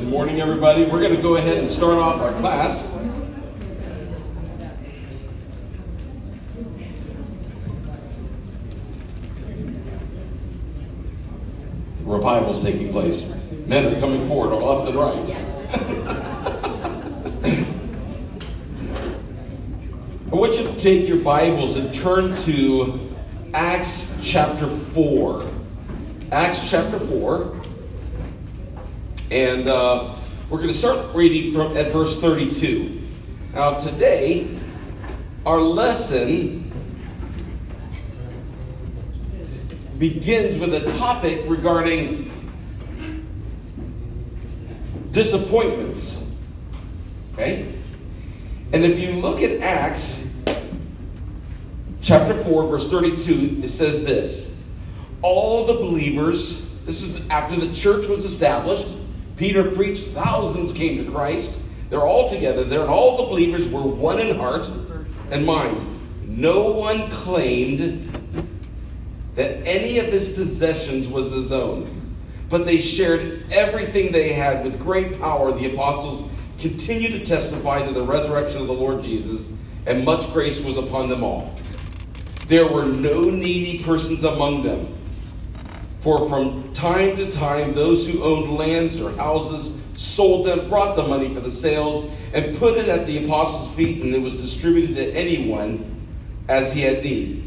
Good morning, everybody. We're going to go ahead and start off our class. Revival's taking place. Men are coming forward on left and right. I want you to take your Bibles and turn to Acts chapter 4. Acts chapter 4. And uh, we're going to start reading from at verse 32. Now, today, our lesson begins with a topic regarding disappointments. Okay? And if you look at Acts chapter 4, verse 32, it says this All the believers, this is after the church was established, Peter preached, thousands came to Christ. They're all together there, and all the believers were one in heart and mind. No one claimed that any of his possessions was his own, but they shared everything they had with great power. The apostles continued to testify to the resurrection of the Lord Jesus, and much grace was upon them all. There were no needy persons among them for from time to time, those who owned lands or houses sold them, brought the money for the sales, and put it at the apostles' feet, and it was distributed to anyone as he had need.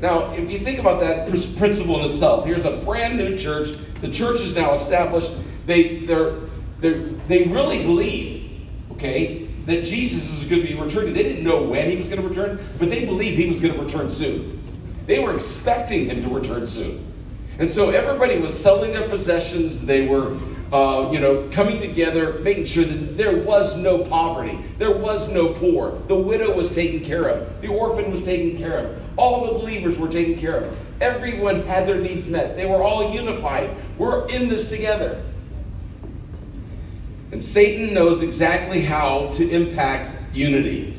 Now, if you think about that principle in itself, here's a brand new church. The church is now established. They, they're, they're, they really believe, okay, that Jesus is going to be returning. They didn't know when he was going to return, but they believed he was going to return soon. They were expecting him to return soon. And so everybody was selling their possessions. They were, uh, you know, coming together, making sure that there was no poverty, there was no poor. The widow was taken care of, the orphan was taken care of, all the believers were taken care of. Everyone had their needs met. They were all unified. We're in this together. And Satan knows exactly how to impact unity.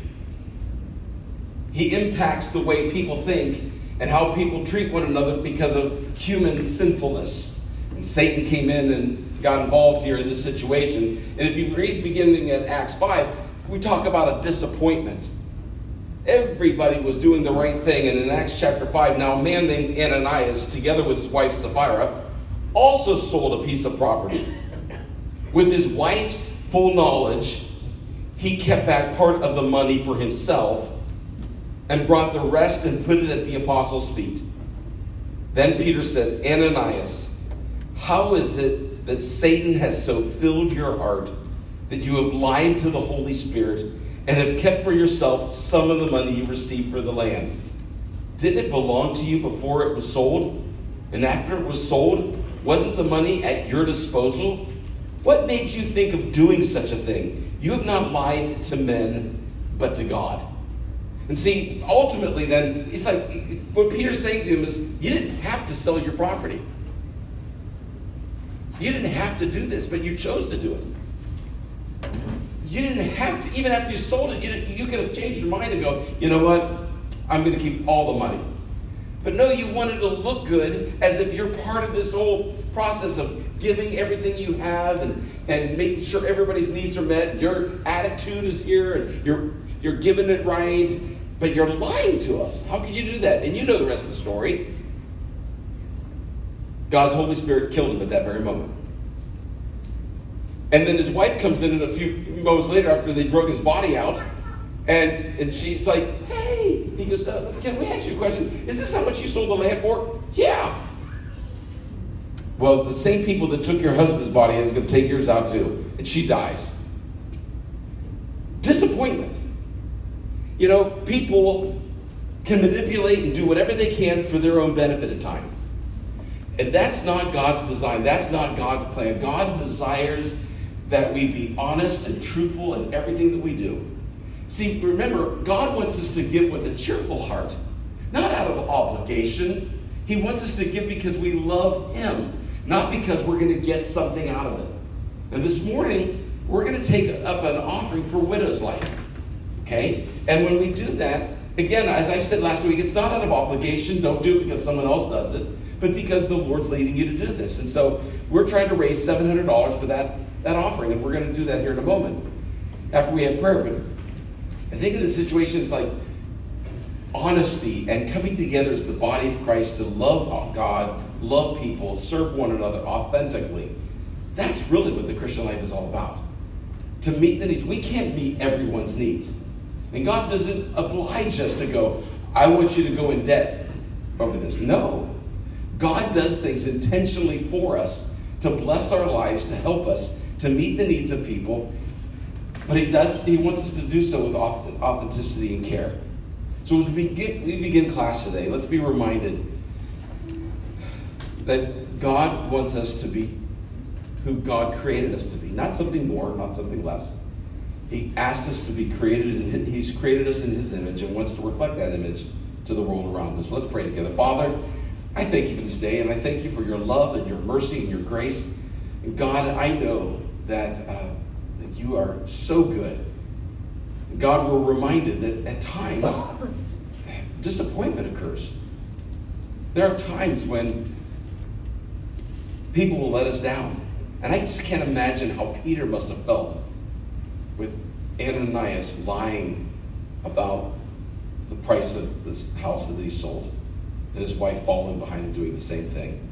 He impacts the way people think and how people treat one another because of human sinfulness. And Satan came in and got involved here in this situation. And if you read beginning at Acts 5, we talk about a disappointment. Everybody was doing the right thing. And in Acts chapter 5, now a man named Ananias, together with his wife Sapphira, also sold a piece of property. With his wife's full knowledge, he kept back part of the money for himself and brought the rest and put it at the apostles' feet. Then Peter said, Ananias, how is it that Satan has so filled your heart that you have lied to the Holy Spirit and have kept for yourself some of the money you received for the land? Didn't it belong to you before it was sold? And after it was sold, wasn't the money at your disposal? What made you think of doing such a thing? You have not lied to men, but to God. And see, ultimately, then, it's like what Peter's saying to him is you didn't have to sell your property. You didn't have to do this, but you chose to do it. You didn't have to, even after you sold it, you, you could have changed your mind and go, you know what? I'm going to keep all the money. But no, you wanted to look good as if you're part of this whole process of giving everything you have and, and making sure everybody's needs are met. Your attitude is here and you're, you're giving it right but you're lying to us. How could you do that? And you know the rest of the story. God's Holy Spirit killed him at that very moment. And then his wife comes in, a few moments later, after they drug his body out, and, and she's like, Hey, he goes, uh, Can we ask you a question? Is this how much you sold the land for? Yeah. Well, the same people that took your husband's body is going to take yours out too. And she dies. Disappointment. You know, people can manipulate and do whatever they can for their own benefit at time. And that's not God's design. That's not God's plan. God desires that we be honest and truthful in everything that we do. See, remember, God wants us to give with a cheerful heart, not out of obligation. He wants us to give because we love Him, not because we're going to get something out of it. And this morning, we're going to take up an offering for Widow's Life. Okay? And when we do that, again, as I said last week, it's not out of obligation. Don't do it because someone else does it, but because the Lord's leading you to do this. And so we're trying to raise $700 for that that offering, and we're going to do that here in a moment after we have prayer. But I think in this situation, it's like honesty and coming together as the body of Christ to love God, love people, serve one another authentically. That's really what the Christian life is all about. To meet the needs. We can't meet everyone's needs. And God doesn't oblige us to go, I want you to go in debt over this. No. God does things intentionally for us to bless our lives, to help us, to meet the needs of people. But he does he wants us to do so with authenticity and care. So as we begin, we begin class today, let's be reminded that God wants us to be who God created us to be, not something more, not something less. He asked us to be created, and He's created us in His image and wants to reflect that image to the world around us. Let's pray together. Father, I thank you for this day, and I thank you for your love and your mercy and your grace. And God, I know that, uh, that you are so good. God, we're reminded that at times disappointment occurs. There are times when people will let us down. And I just can't imagine how Peter must have felt with Ananias lying about the price of this house that he sold, and his wife following behind and doing the same thing.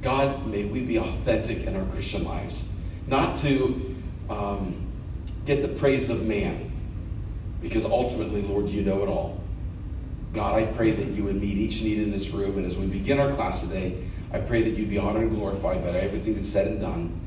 God, may we be authentic in our Christian lives, not to um, get the praise of man, because ultimately, Lord, you know it all. God, I pray that you would meet each need in this room, and as we begin our class today, I pray that you'd be honored and glorified by everything that's said and done.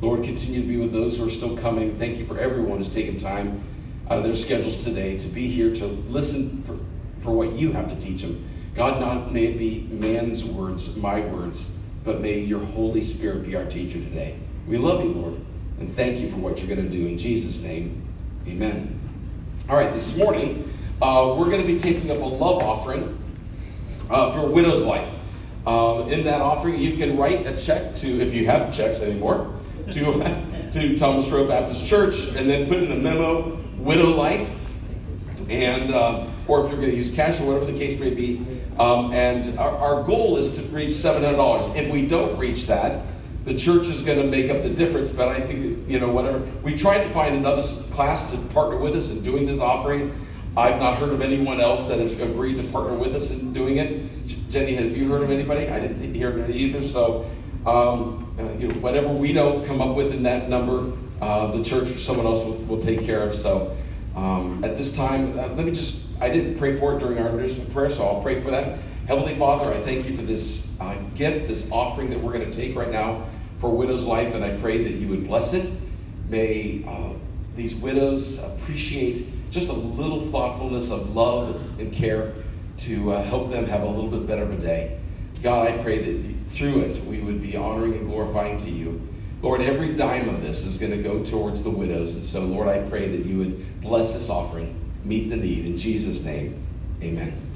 Lord, continue to be with those who are still coming. Thank you for everyone who's taken time out of their schedules today to be here to listen for, for what you have to teach them. God, not may it be man's words, my words, but may your Holy Spirit be our teacher today. We love you, Lord, and thank you for what you're going to do. In Jesus' name, amen. All right, this morning, uh, we're going to be taking up a love offering uh, for Widow's Life. Um, in that offering, you can write a check to, if you have checks anymore, to, to Thomas Road Baptist Church, and then put in the memo, Widow Life, and um, or if you're going to use cash or whatever the case may be. Um, and our, our goal is to reach $700. If we don't reach that, the church is going to make up the difference. But I think, you know, whatever. We tried to find another class to partner with us in doing this offering. I've not heard of anyone else that has agreed to partner with us in doing it. Jenny, have you heard of anybody? I didn't hear of it either. So, um, uh, you know, whatever we don't come up with in that number, uh, the church or someone else will, will take care of. So, um, at this time, uh, let me just, I didn't pray for it during our prayer, so I'll pray for that. Heavenly Father, I thank you for this uh, gift, this offering that we're going to take right now for Widow's Life, and I pray that you would bless it. May uh, these widows appreciate just a little thoughtfulness of love and care to uh, help them have a little bit better of a day. God, I pray that through it we would be honoring and glorifying to you. Lord, every dime of this is going to go towards the widows. And so, Lord, I pray that you would bless this offering, meet the need. In Jesus' name, amen.